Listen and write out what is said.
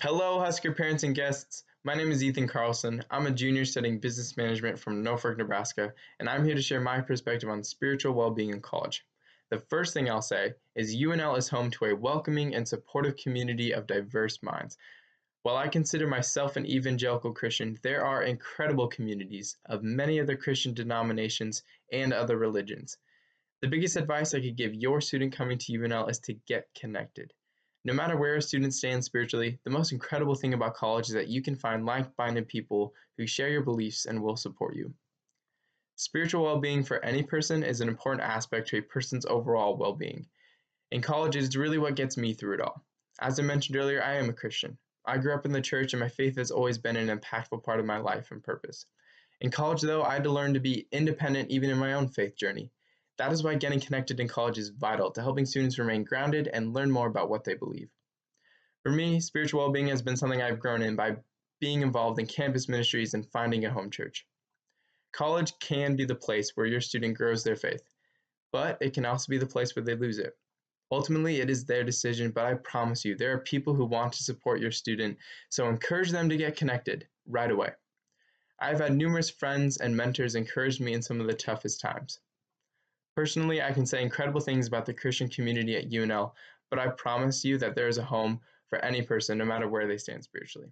Hello, Husker parents and guests. My name is Ethan Carlson. I'm a junior studying business management from Norfolk, Nebraska, and I'm here to share my perspective on spiritual well being in college. The first thing I'll say is UNL is home to a welcoming and supportive community of diverse minds. While I consider myself an evangelical Christian, there are incredible communities of many other Christian denominations and other religions. The biggest advice I could give your student coming to UNL is to get connected. No matter where a student stands spiritually, the most incredible thing about college is that you can find like minded people who share your beliefs and will support you. Spiritual well being for any person is an important aspect to a person's overall well being. In college, it is really what gets me through it all. As I mentioned earlier, I am a Christian. I grew up in the church, and my faith has always been an impactful part of my life and purpose. In college, though, I had to learn to be independent even in my own faith journey. That is why getting connected in college is vital to helping students remain grounded and learn more about what they believe. For me, spiritual well being has been something I've grown in by being involved in campus ministries and finding a home church. College can be the place where your student grows their faith, but it can also be the place where they lose it. Ultimately, it is their decision, but I promise you, there are people who want to support your student, so encourage them to get connected right away. I've had numerous friends and mentors encourage me in some of the toughest times. Personally, I can say incredible things about the Christian community at UNL, but I promise you that there is a home for any person, no matter where they stand spiritually.